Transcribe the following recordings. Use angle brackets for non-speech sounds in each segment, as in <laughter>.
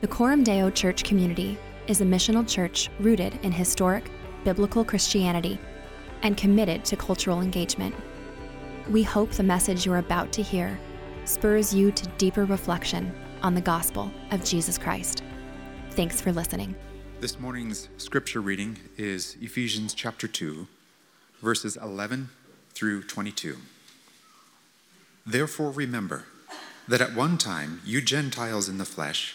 The Coram Deo Church community is a missional church rooted in historic, biblical Christianity and committed to cultural engagement. We hope the message you're about to hear spurs you to deeper reflection on the gospel of Jesus Christ. Thanks for listening. This morning's scripture reading is Ephesians chapter 2, verses 11 through 22. Therefore, remember that at one time you Gentiles in the flesh,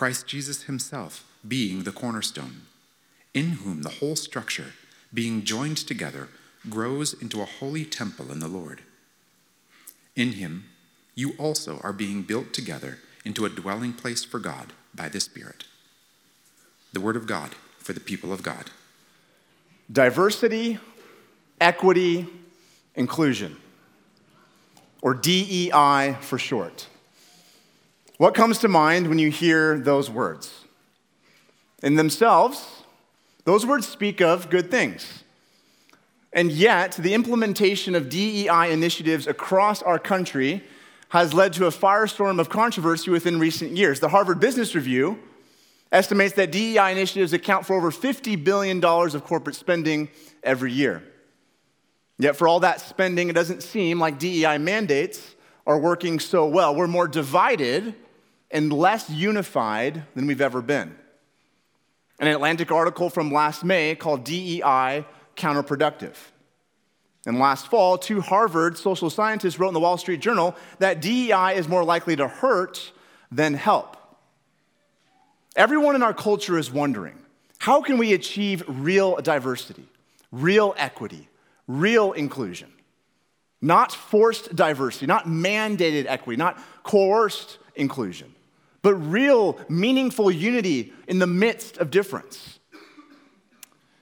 Christ Jesus himself being the cornerstone, in whom the whole structure, being joined together, grows into a holy temple in the Lord. In him, you also are being built together into a dwelling place for God by the Spirit. The Word of God for the people of God. Diversity, equity, inclusion, or DEI for short. What comes to mind when you hear those words? In themselves, those words speak of good things. And yet, the implementation of DEI initiatives across our country has led to a firestorm of controversy within recent years. The Harvard Business Review estimates that DEI initiatives account for over $50 billion of corporate spending every year. Yet, for all that spending, it doesn't seem like DEI mandates are working so well. We're more divided and less unified than we've ever been. An Atlantic article from last May called DEI Counterproductive. And last fall, two Harvard social scientists wrote in the Wall Street Journal that DEI is more likely to hurt than help. Everyone in our culture is wondering how can we achieve real diversity, real equity, real inclusion. Not forced diversity, not mandated equity, not coerced inclusion, but real, meaningful unity in the midst of difference.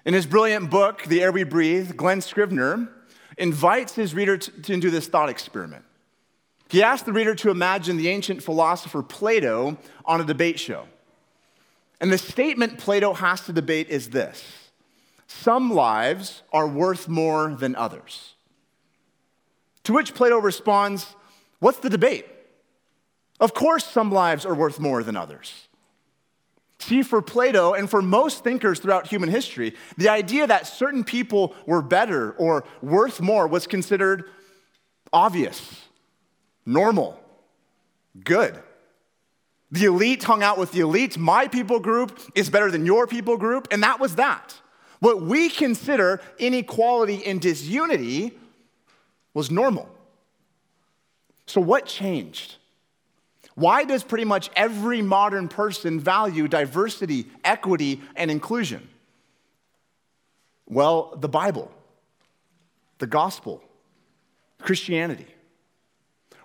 In his brilliant book, The Air We Breathe, Glen Scrivener invites his reader to, to do this thought experiment. He asks the reader to imagine the ancient philosopher Plato on a debate show. And the statement Plato has to debate is this some lives are worth more than others. To which Plato responds, What's the debate? Of course, some lives are worth more than others. See, for Plato and for most thinkers throughout human history, the idea that certain people were better or worth more was considered obvious, normal, good. The elite hung out with the elite. My people group is better than your people group, and that was that. What we consider inequality and disunity was normal. So, what changed? Why does pretty much every modern person value diversity, equity, and inclusion? Well, the Bible, the gospel, Christianity.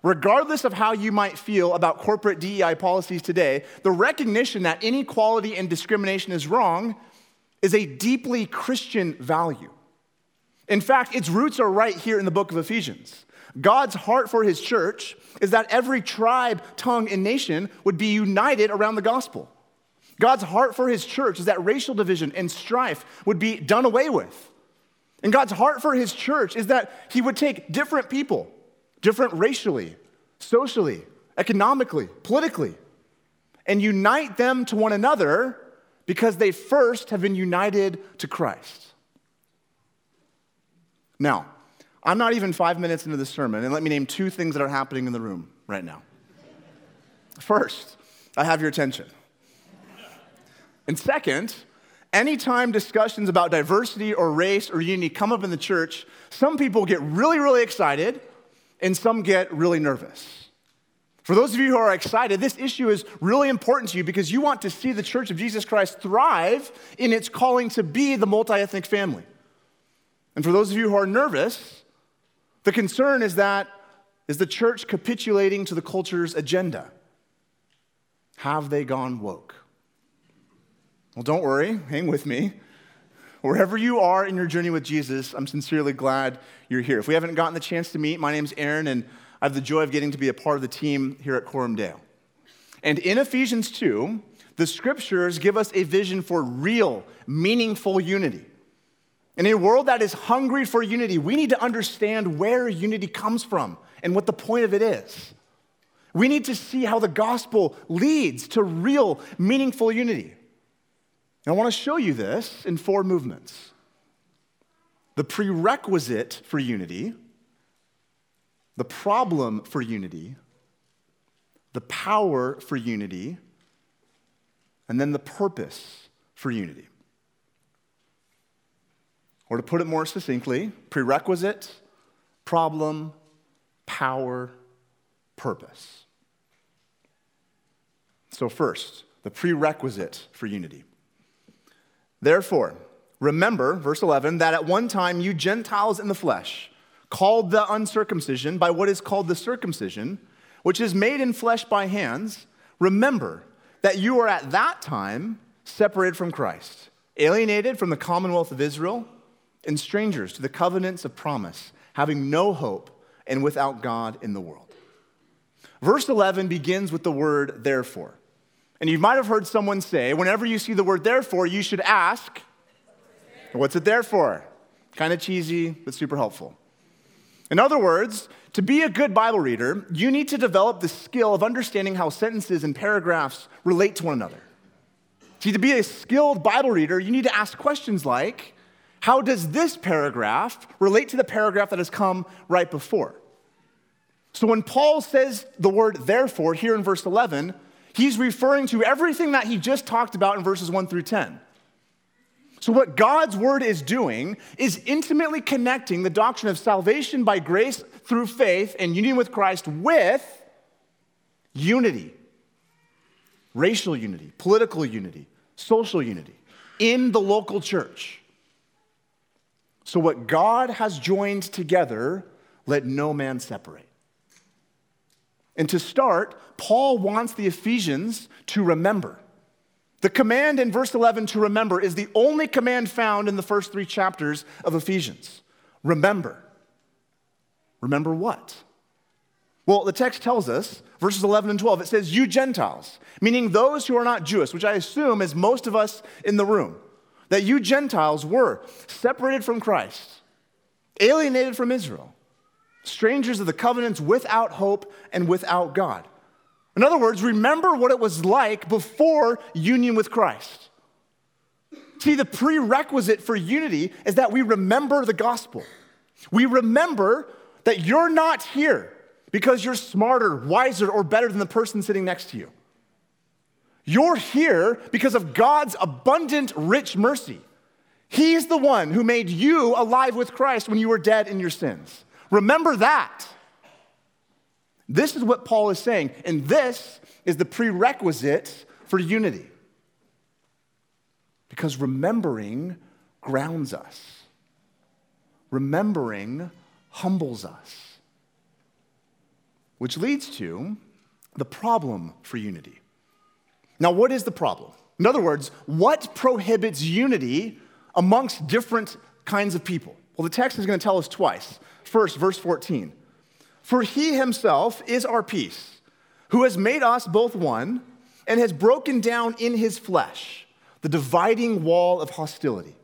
Regardless of how you might feel about corporate DEI policies today, the recognition that inequality and discrimination is wrong is a deeply Christian value. In fact, its roots are right here in the book of Ephesians. God's heart for his church is that every tribe, tongue, and nation would be united around the gospel. God's heart for his church is that racial division and strife would be done away with. And God's heart for his church is that he would take different people, different racially, socially, economically, politically, and unite them to one another because they first have been united to Christ. Now, I'm not even five minutes into the sermon, and let me name two things that are happening in the room right now. First, I have your attention. And second, anytime discussions about diversity or race or unity come up in the church, some people get really, really excited and some get really nervous. For those of you who are excited, this issue is really important to you because you want to see the Church of Jesus Christ thrive in its calling to be the multi ethnic family. And for those of you who are nervous, the concern is that is the church capitulating to the culture's agenda? Have they gone woke? Well, don't worry, hang with me. Wherever you are in your journey with Jesus, I'm sincerely glad you're here. If we haven't gotten the chance to meet, my name's Aaron, and I have the joy of getting to be a part of the team here at Coram Deo. And in Ephesians 2, the scriptures give us a vision for real, meaningful unity. In a world that is hungry for unity, we need to understand where unity comes from and what the point of it is. We need to see how the gospel leads to real, meaningful unity. And I want to show you this in four movements. The prerequisite for unity, the problem for unity, the power for unity, and then the purpose for unity. Or to put it more succinctly, prerequisite, problem, power, purpose. So, first, the prerequisite for unity. Therefore, remember, verse 11, that at one time you Gentiles in the flesh, called the uncircumcision by what is called the circumcision, which is made in flesh by hands, remember that you were at that time separated from Christ, alienated from the commonwealth of Israel, and strangers to the covenants of promise, having no hope and without God in the world. Verse 11 begins with the word therefore. And you might have heard someone say, whenever you see the word therefore, you should ask, what's it there for? Kind of cheesy, but super helpful. In other words, to be a good Bible reader, you need to develop the skill of understanding how sentences and paragraphs relate to one another. See, to be a skilled Bible reader, you need to ask questions like How does this paragraph relate to the paragraph that has come right before? So when Paul says the word therefore here in verse 11, he's referring to everything that he just talked about in verses 1 through 10. So, what God's word is doing is intimately connecting the doctrine of salvation by grace through faith and union with Christ with unity racial unity, political unity, social unity in the local church. So, what God has joined together, let no man separate. And to start, Paul wants the Ephesians to remember. The command in verse 11 to remember is the only command found in the first three chapters of Ephesians. Remember. Remember what? Well, the text tells us, verses 11 and 12, it says, You Gentiles, meaning those who are not Jewish, which I assume is most of us in the room, that you Gentiles were separated from Christ, alienated from Israel, strangers of the covenants without hope and without God. In other words, remember what it was like before union with Christ. See, the prerequisite for unity is that we remember the gospel. We remember that you're not here because you're smarter, wiser, or better than the person sitting next to you. You're here because of God's abundant, rich mercy. He's the one who made you alive with Christ when you were dead in your sins. Remember that. This is what Paul is saying, and this is the prerequisite for unity. Because remembering grounds us, remembering humbles us, which leads to the problem for unity. Now, what is the problem? In other words, what prohibits unity amongst different kinds of people? Well, the text is going to tell us twice. First, verse 14. For he himself is our peace, who has made us both one and has broken down in his flesh the dividing wall of hostility.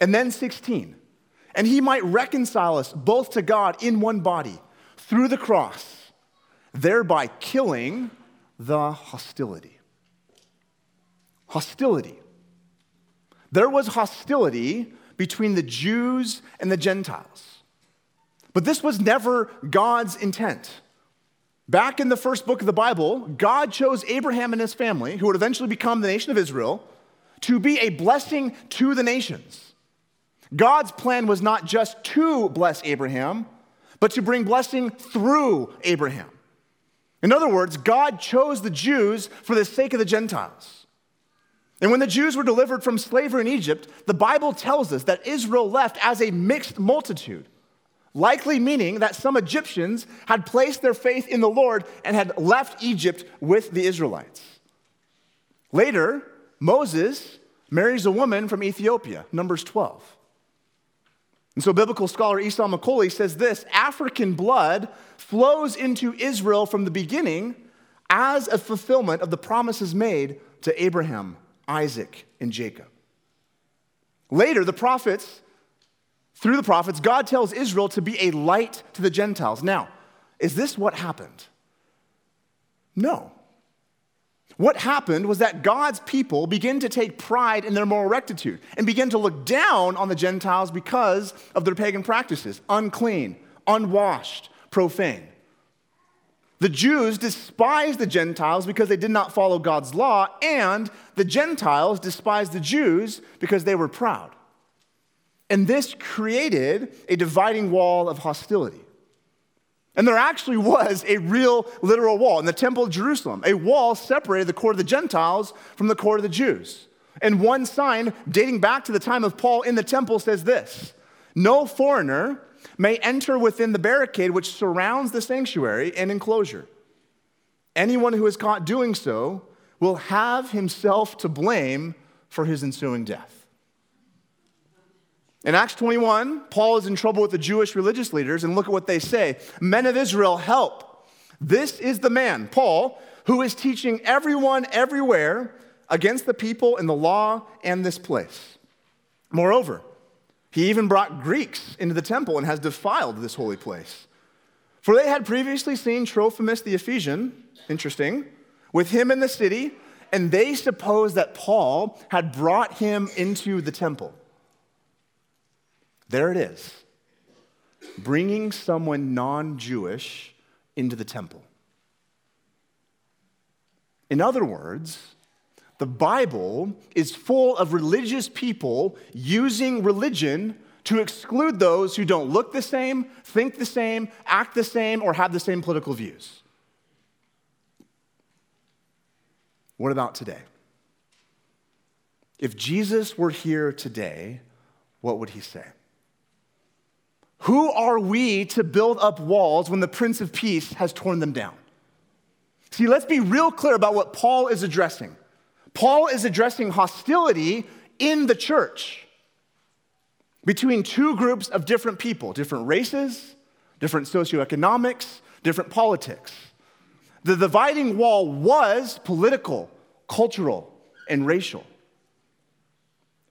And then 16, and he might reconcile us both to God in one body through the cross, thereby killing the hostility. Hostility. There was hostility between the Jews and the Gentiles. But this was never God's intent. Back in the first book of the Bible, God chose Abraham and his family, who would eventually become the nation of Israel, to be a blessing to the nations. God's plan was not just to bless Abraham, but to bring blessing through Abraham. In other words, God chose the Jews for the sake of the Gentiles. And when the Jews were delivered from slavery in Egypt, the Bible tells us that Israel left as a mixed multitude, likely meaning that some Egyptians had placed their faith in the Lord and had left Egypt with the Israelites. Later, Moses marries a woman from Ethiopia, Numbers 12. And so, biblical scholar Esau McCaulley says this African blood flows into Israel from the beginning as a fulfillment of the promises made to Abraham, Isaac, and Jacob. Later, the prophets, through the prophets, God tells Israel to be a light to the Gentiles. Now, is this what happened? No. What happened was that God's people began to take pride in their moral rectitude and begin to look down on the Gentiles because of their pagan practices unclean, unwashed, profane. The Jews despised the Gentiles because they did not follow God's law, and the Gentiles despised the Jews because they were proud. And this created a dividing wall of hostility. And there actually was a real literal wall in the Temple of Jerusalem. A wall separated the court of the Gentiles from the court of the Jews. And one sign dating back to the time of Paul in the temple says this No foreigner may enter within the barricade which surrounds the sanctuary and enclosure. Anyone who is caught doing so will have himself to blame for his ensuing death. In Acts 21, Paul is in trouble with the Jewish religious leaders, and look at what they say Men of Israel, help. This is the man, Paul, who is teaching everyone everywhere against the people and the law and this place. Moreover, he even brought Greeks into the temple and has defiled this holy place. For they had previously seen Trophimus the Ephesian, interesting, with him in the city, and they supposed that Paul had brought him into the temple. There it is bringing someone non Jewish into the temple. In other words, the Bible is full of religious people using religion to exclude those who don't look the same, think the same, act the same, or have the same political views. What about today? If Jesus were here today, what would he say? Who are we to build up walls when the Prince of Peace has torn them down? See, let's be real clear about what Paul is addressing. Paul is addressing hostility in the church between two groups of different people, different races, different socioeconomics, different politics. The dividing wall was political, cultural, and racial.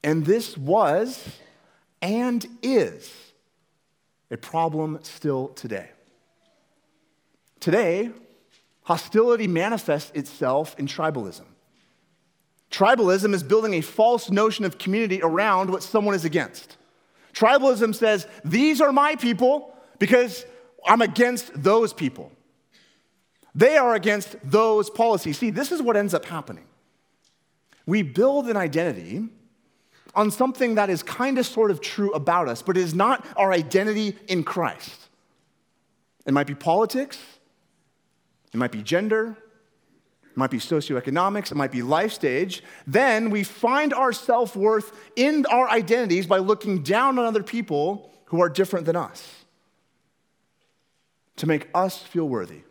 And this was and is a problem still today. Today, hostility manifests itself in tribalism. Tribalism is building a false notion of community around what someone is against. Tribalism says, These are my people because I'm against those people. They are against those policies. See, this is what ends up happening. We build an identity on something that is kind of sort of true about us, but it is not our identity in Christ. It might be politics, it might be gender, it might be socioeconomics, it might be life stage. Then we find our self worth in our identities by looking down on other people who are different than us to make us feel worthy,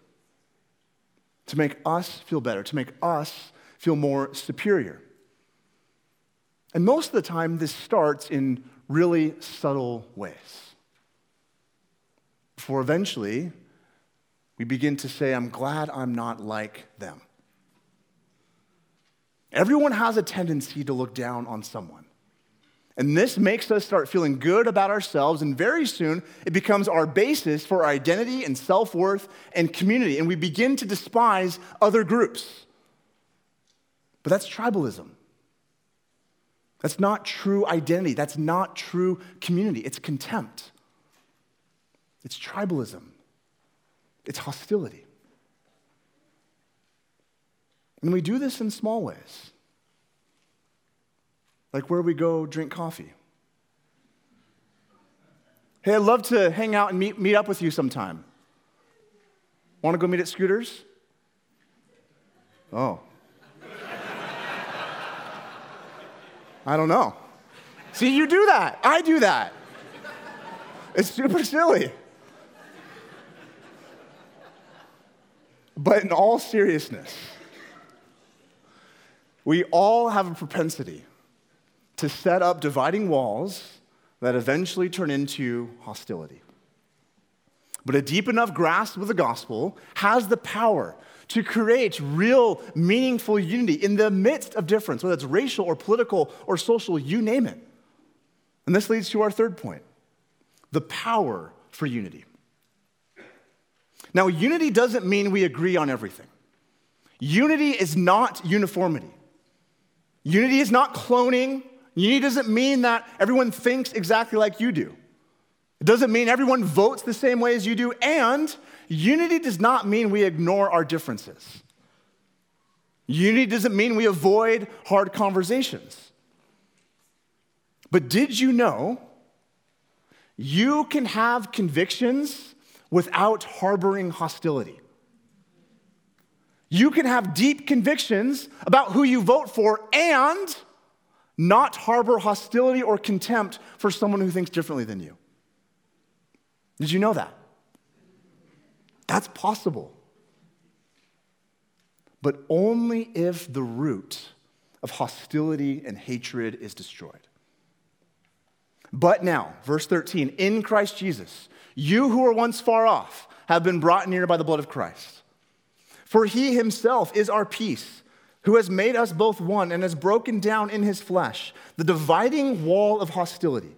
to make us feel better, to make us feel more superior. And most of the time, this starts in really subtle ways. Before eventually, we begin to say, I'm glad I'm not like them. Everyone has a tendency to look down on someone. And this makes us start feeling good about ourselves, and very soon it becomes our basis for our identity and self worth and community. And we begin to despise other groups. But that's tribalism. That's not true identity. That's not true community. It's contempt. It's tribalism. It's hostility. And we do this in small ways, like where we go drink coffee. Hey, I'd love to hang out and meet, meet up with you sometime. Want to go meet at Scooters? Oh. <laughs> I don't know. See, you do that. I do that. It's super silly. But in all seriousness, we all have a propensity to set up dividing walls that eventually turn into hostility. But a deep enough grasp of the gospel has the power to create real, meaningful unity in the midst of difference, whether it's racial or political or social, you name it. And this leads to our third point the power for unity. Now, unity doesn't mean we agree on everything. Unity is not uniformity. Unity is not cloning. Unity doesn't mean that everyone thinks exactly like you do. It doesn't mean everyone votes the same way as you do. And unity does not mean we ignore our differences. Unity doesn't mean we avoid hard conversations. But did you know you can have convictions without harboring hostility? You can have deep convictions about who you vote for and not harbor hostility or contempt for someone who thinks differently than you. Did you know that? That's possible. But only if the root of hostility and hatred is destroyed. But now, verse 13, in Christ Jesus, you who were once far off have been brought near by the blood of Christ. For he himself is our peace, who has made us both one and has broken down in his flesh the dividing wall of hostility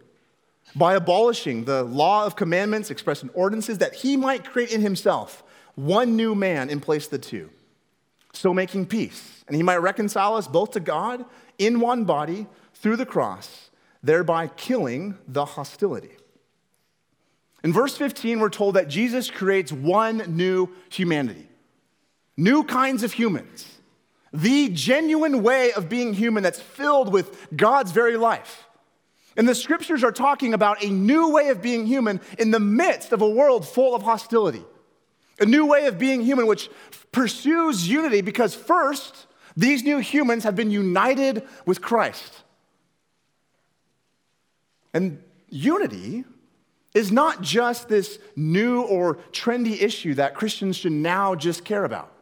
by abolishing the law of commandments expressed in ordinances that he might create in himself one new man in place of the two, so making peace. And he might reconcile us both to God in one body through the cross, thereby killing the hostility. In verse 15, we're told that Jesus creates one new humanity new kinds of humans, the genuine way of being human that's filled with God's very life. And the scriptures are talking about a new way of being human in the midst of a world full of hostility. A new way of being human which pursues unity because, first, these new humans have been united with Christ. And unity is not just this new or trendy issue that Christians should now just care about.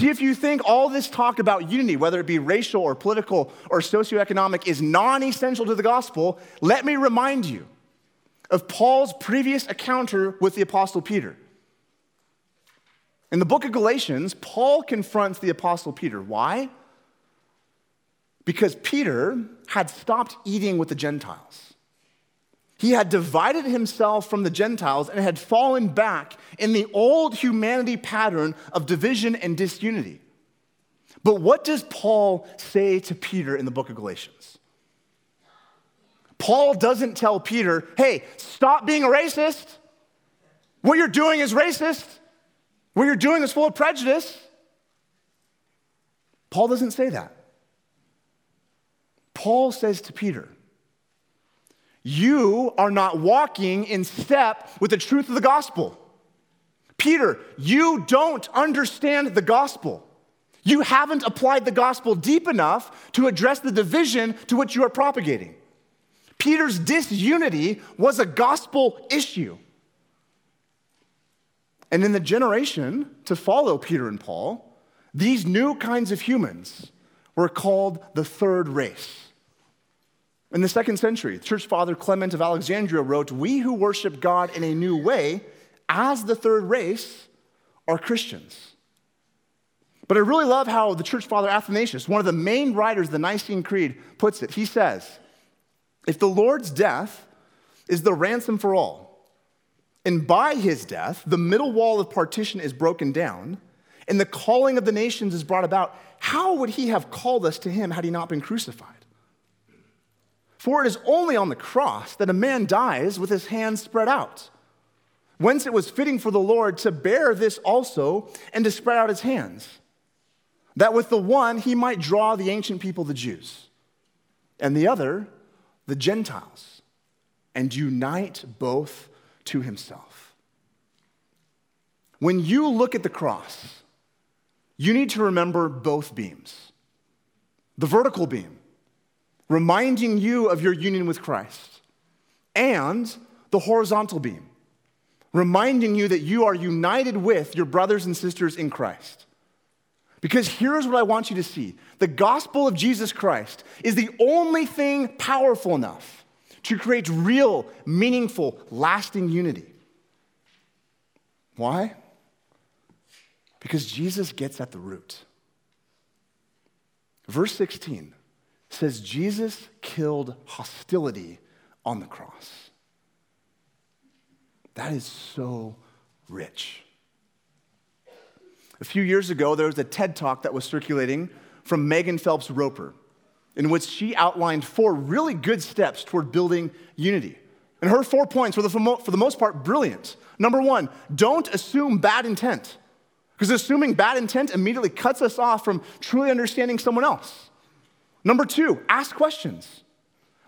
See, if you think all this talk about unity, whether it be racial or political or socioeconomic, is non essential to the gospel, let me remind you of Paul's previous encounter with the Apostle Peter. In the book of Galatians, Paul confronts the Apostle Peter. Why? Because Peter had stopped eating with the Gentiles. He had divided himself from the Gentiles and had fallen back in the old humanity pattern of division and disunity. But what does Paul say to Peter in the book of Galatians? Paul doesn't tell Peter, hey, stop being a racist. What you're doing is racist. What you're doing is full of prejudice. Paul doesn't say that. Paul says to Peter, you are not walking in step with the truth of the gospel. Peter, you don't understand the gospel. You haven't applied the gospel deep enough to address the division to which you are propagating. Peter's disunity was a gospel issue. And in the generation to follow Peter and Paul, these new kinds of humans were called the third race. In the second century, church father Clement of Alexandria wrote, We who worship God in a new way, as the third race, are Christians. But I really love how the church father Athanasius, one of the main writers of the Nicene Creed, puts it. He says, If the Lord's death is the ransom for all, and by his death, the middle wall of partition is broken down, and the calling of the nations is brought about, how would he have called us to him had he not been crucified? For it is only on the cross that a man dies with his hands spread out. Whence it was fitting for the Lord to bear this also and to spread out his hands that with the one he might draw the ancient people, the Jews, and the other, the Gentiles, and unite both to himself. When you look at the cross, you need to remember both beams the vertical beam, reminding you of your union with Christ, and the horizontal beam, reminding you that you are united with your brothers and sisters in Christ. Because here's what I want you to see the gospel of Jesus Christ is the only thing powerful enough to create real, meaningful, lasting unity. Why? Because Jesus gets at the root. Verse 16 says Jesus killed hostility on the cross. That is so rich. A few years ago, there was a TED talk that was circulating from Megan Phelps Roper, in which she outlined four really good steps toward building unity. And her four points were, for the most part, brilliant. Number one, don't assume bad intent, because assuming bad intent immediately cuts us off from truly understanding someone else. Number two, ask questions.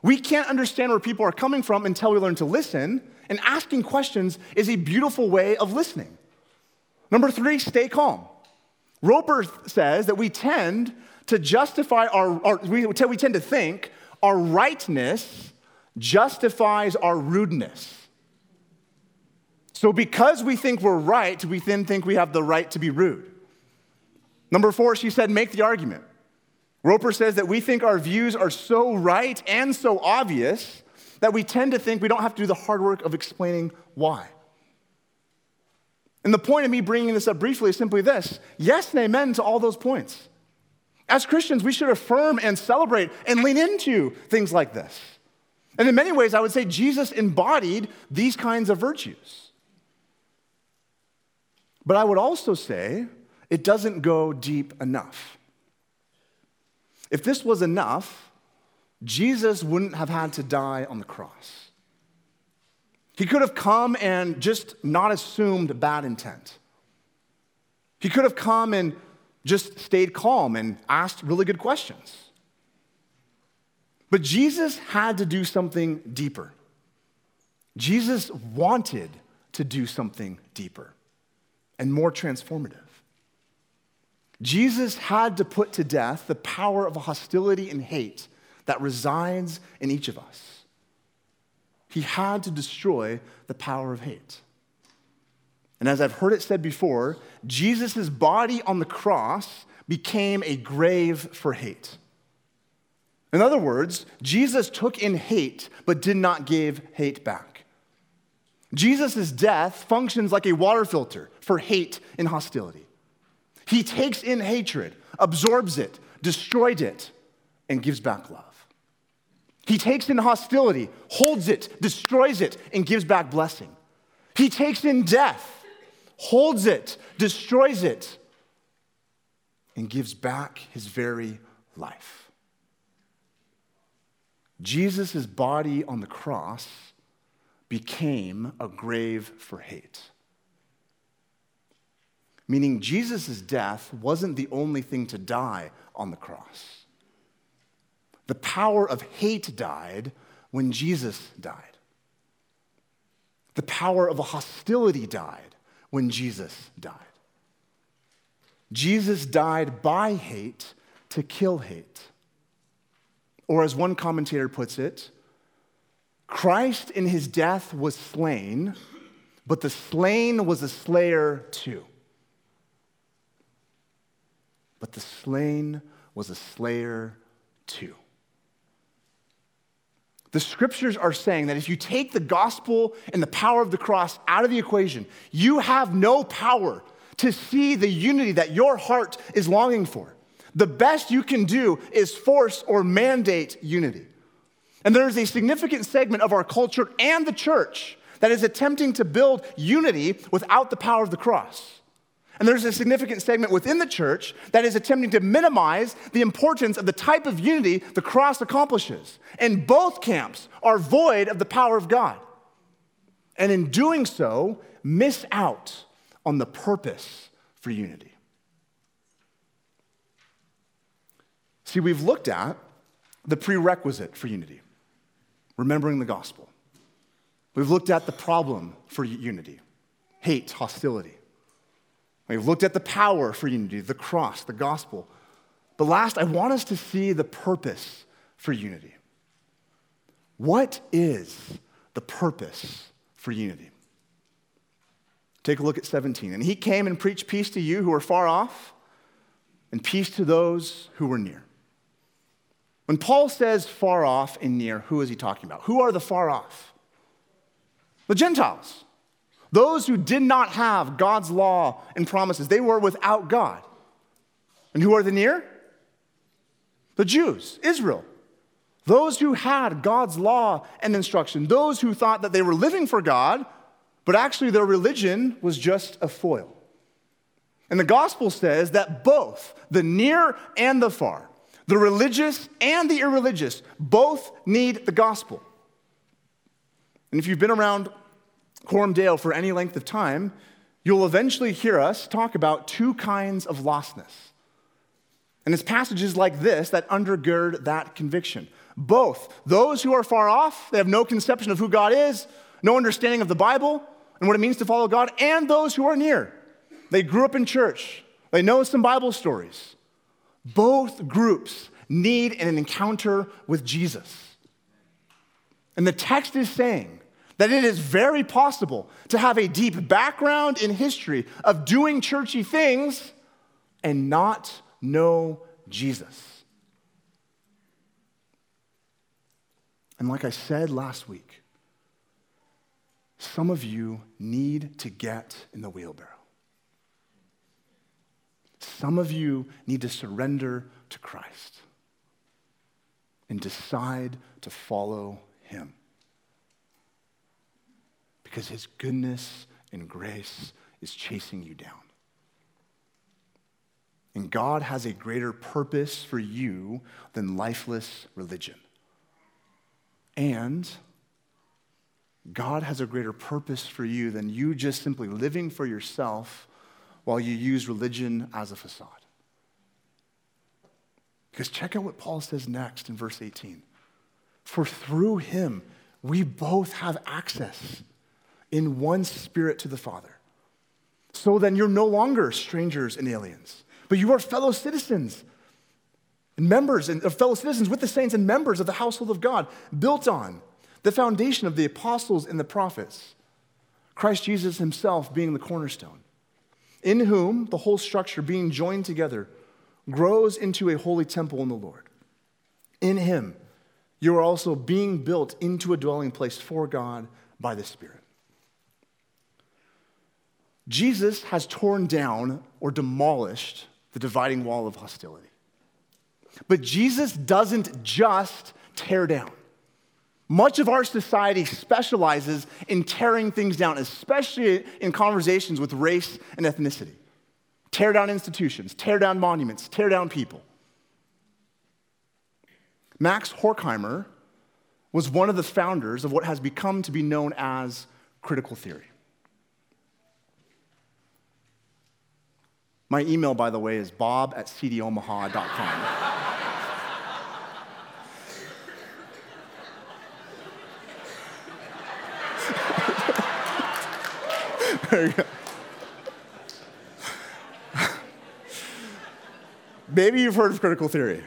We can't understand where people are coming from until we learn to listen, and asking questions is a beautiful way of listening. Number three, stay calm. Roper says that we tend to justify our, our we, we tend to think our rightness justifies our rudeness. So, because we think we're right, we then think we have the right to be rude. Number four, she said, make the argument. Roper says that we think our views are so right and so obvious that we tend to think we don't have to do the hard work of explaining why. And the point of me bringing this up briefly is simply this yes and amen to all those points. As Christians, we should affirm and celebrate and lean into things like this. And in many ways, I would say Jesus embodied these kinds of virtues. But I would also say it doesn't go deep enough. If this was enough, Jesus wouldn't have had to die on the cross. He could have come and just not assumed bad intent. He could have come and just stayed calm and asked really good questions. But Jesus had to do something deeper. Jesus wanted to do something deeper and more transformative. Jesus had to put to death the power of hostility and hate that resides in each of us. He had to destroy the power of hate. And as I've heard it said before, Jesus' body on the cross became a grave for hate. In other words, Jesus took in hate but did not give hate back. Jesus' death functions like a water filter for hate and hostility. He takes in hatred, absorbs it, destroys it, and gives back love. He takes in hostility, holds it, destroys it, and gives back blessing. He takes in death, holds it, destroys it, and gives back his very life. Jesus' body on the cross became a grave for hate. Meaning, Jesus' death wasn't the only thing to die on the cross. The power of hate died when Jesus died. The power of hostility died when Jesus died. Jesus died by hate to kill hate. Or, as one commentator puts it, Christ in his death was slain, but the slain was a slayer too. But the slain was a slayer too. The scriptures are saying that if you take the gospel and the power of the cross out of the equation, you have no power to see the unity that your heart is longing for. The best you can do is force or mandate unity. And there is a significant segment of our culture and the church that is attempting to build unity without the power of the cross. And there's a significant segment within the church that is attempting to minimize the importance of the type of unity the cross accomplishes. And both camps are void of the power of God. And in doing so, miss out on the purpose for unity. See, we've looked at the prerequisite for unity remembering the gospel. We've looked at the problem for unity hate, hostility. We've looked at the power for unity, the cross, the gospel. But last, I want us to see the purpose for unity. What is the purpose for unity? Take a look at 17. And he came and preached peace to you who are far off, and peace to those who were near. When Paul says far off and near, who is he talking about? Who are the far off? The Gentiles. Those who did not have God's law and promises. They were without God. And who are the near? The Jews, Israel. Those who had God's law and instruction. Those who thought that they were living for God, but actually their religion was just a foil. And the gospel says that both the near and the far, the religious and the irreligious both need the gospel. And if you've been around Coram Deo for any length of time, you'll eventually hear us talk about two kinds of lostness. And it's passages like this that undergird that conviction. Both those who are far off, they have no conception of who God is, no understanding of the Bible and what it means to follow God, and those who are near. They grew up in church, they know some Bible stories, both groups need an encounter with Jesus. And the text is saying that it is very possible to have a deep background in history of doing churchy things and not know Jesus. And like I said last week, some of you need to get in the wheelbarrow. Some of you need to surrender to Christ and decide to follow him. Because his goodness and grace is chasing you down. And God has a greater purpose for you than lifeless religion. And God has a greater purpose for you than you just simply living for yourself while you use religion as a facade. Because check out what Paul says next in verse 18. For through him we both have access in one spirit to the Father. So then you're no longer strangers and aliens, but you are fellow citizens and members and fellow citizens with the saints and members of the household of God, built on the foundation of the apostles and the prophets, Christ Jesus himself being the cornerstone in whom the whole structure, being joined together, grows into a holy temple in the Lord. In him, you are also being built into a dwelling place for God by the Spirit. Jesus has torn down or demolished the dividing wall of hostility. But Jesus doesn't just tear down. Much of our society specializes in tearing things down, especially in conversations with race and ethnicity. Tear down institutions, tear down monuments, tear down people. Max Horkheimer was one of the founders of what has become to be known as critical theory. My email, by the way, is bob at cdomaha.com. Maybe you've heard of critical theory.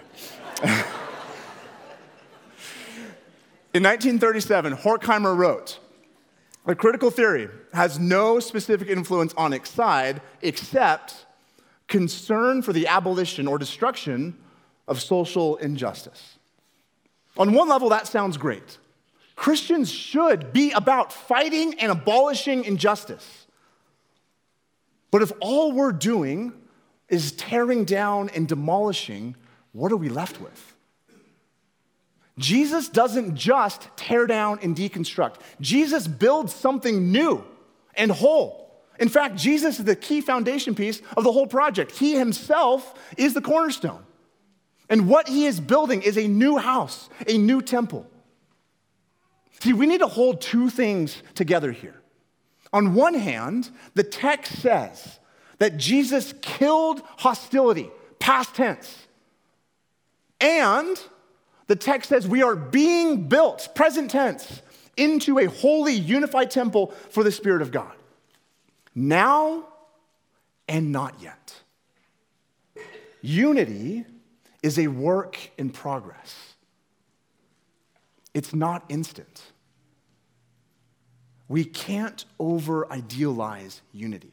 In 1937, Horkheimer wrote, "A critical theory has no specific influence on its side except concern for the abolition or destruction of social injustice." On one level, that sounds great. Christians should be about fighting and abolishing injustice. But if all we're doing is tearing down and demolishing, what are we left with? Jesus doesn't just tear down and deconstruct, Jesus builds something new and whole. In fact, Jesus is the key foundation piece of the whole project. He himself is the cornerstone. And what he is building is a new house, a new temple. See, we need to hold two things together here. On one hand, the text says that Jesus killed hostility, past tense. And the text says we are being built, present tense, into a holy, unified temple for the Spirit of God. Now and not yet. Unity is a work in progress, it's not instant. We can't over idealize unity.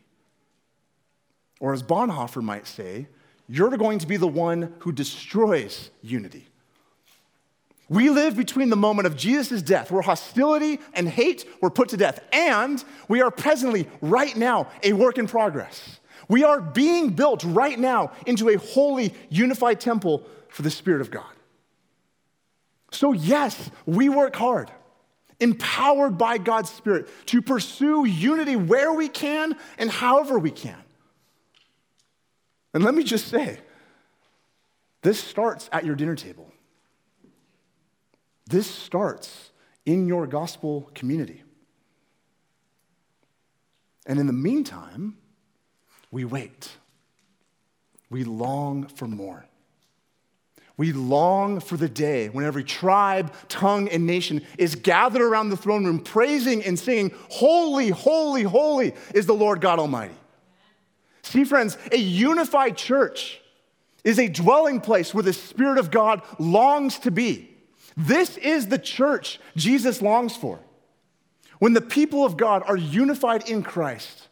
Or as Bonhoeffer might say, you're going to be the one who destroys unity. We live between the moment of Jesus' death, where hostility and hate were put to death, and we are presently, right now, a work in progress. We are being built right now into a holy, unified temple for the Spirit of God. So, yes, we work hard, empowered by God's Spirit to pursue unity where we can and however we can. And let me just say, this starts at your dinner table. This starts in your gospel community. And in the meantime, we wait. We long for more. We long for the day when every tribe, tongue, and nation is gathered around the throne room, praising and singing, Holy, holy, holy is the Lord God Almighty. See, friends, a unified church is a dwelling place where the Spirit of God longs to be. This is the church Jesus longs for. When the people of God are unified in Christ,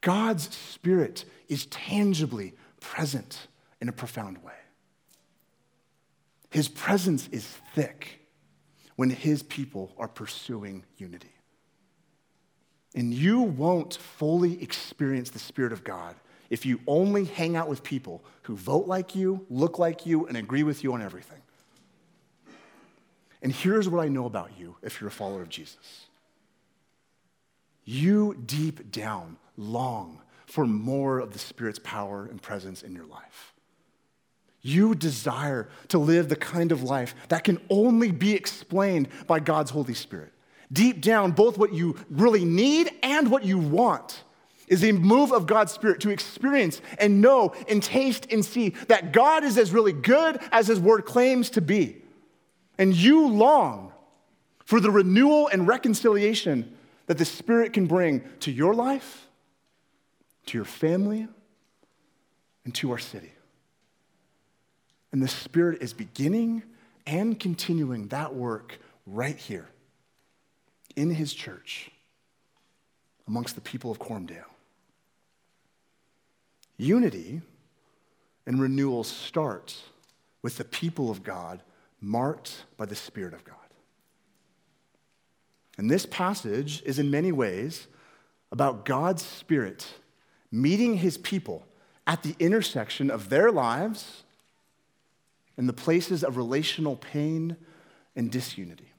God's Spirit is tangibly present in a profound way. His presence is thick when His people are pursuing unity. And you won't fully experience the Spirit of God if you only hang out with people who vote like you, look like you, and agree with you on everything. And here's what I know about you if you're a follower of Jesus you deep down long for more of the Spirit's power and presence in your life. You desire to live the kind of life that can only be explained by God's Holy Spirit. Deep down, both what you really need and what you want is a move of God's Spirit to experience and know and taste and see that God is as really good as His Word claims to be. And you long for the renewal and reconciliation that the Spirit can bring to your life, to your family, and to our city. And the Spirit is beginning and continuing that work right here in His church amongst the people of Cormdale. Unity and renewal starts with the people of God marked by the Spirit of God. And this passage is in many ways about God's Spirit meeting his people at the intersection of their lives and the places of relational pain and disunity.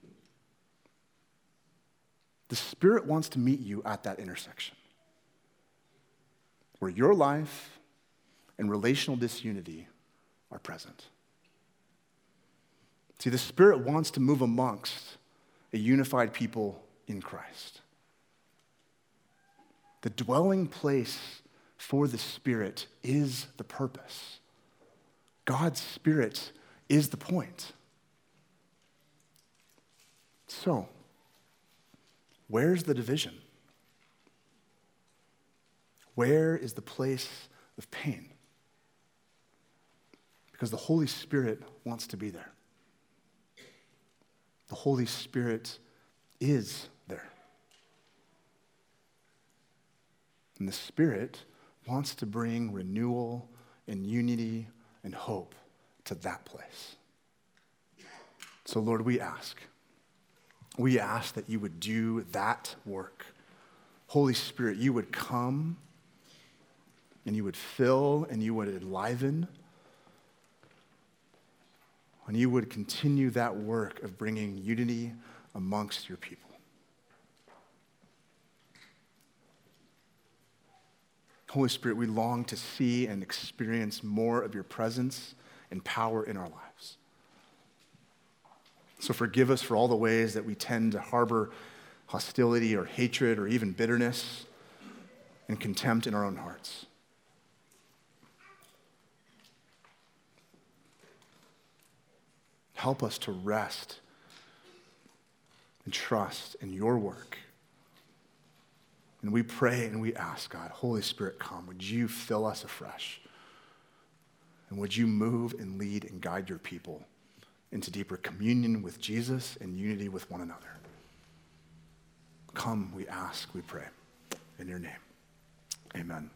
The Spirit wants to meet you at that intersection where your life and relational disunity are present. See, the Spirit wants to move amongst a unified people in Christ. The dwelling place for the Spirit is the purpose. God's Spirit is the point. So, where's the division? Where is the place of pain? Because the Holy Spirit wants to be there. The Holy Spirit is there. And the Spirit wants to bring renewal and unity and hope to that place. So, Lord, we ask. We ask that you would do that work. Holy Spirit, you would come and you would fill and you would enliven and you would continue that work of bringing unity amongst your people. Holy Spirit, we long to see and experience more of your presence and power in our lives. So forgive us for all the ways that we tend to harbor hostility or hatred or even bitterness and contempt in our own hearts. Help us to rest and trust in your work. And we pray and we ask, God, Holy Spirit, come. Would you fill us afresh? And would you move and lead and guide your people into deeper communion with Jesus and unity with one another? Come, we ask, we pray. In your name, amen.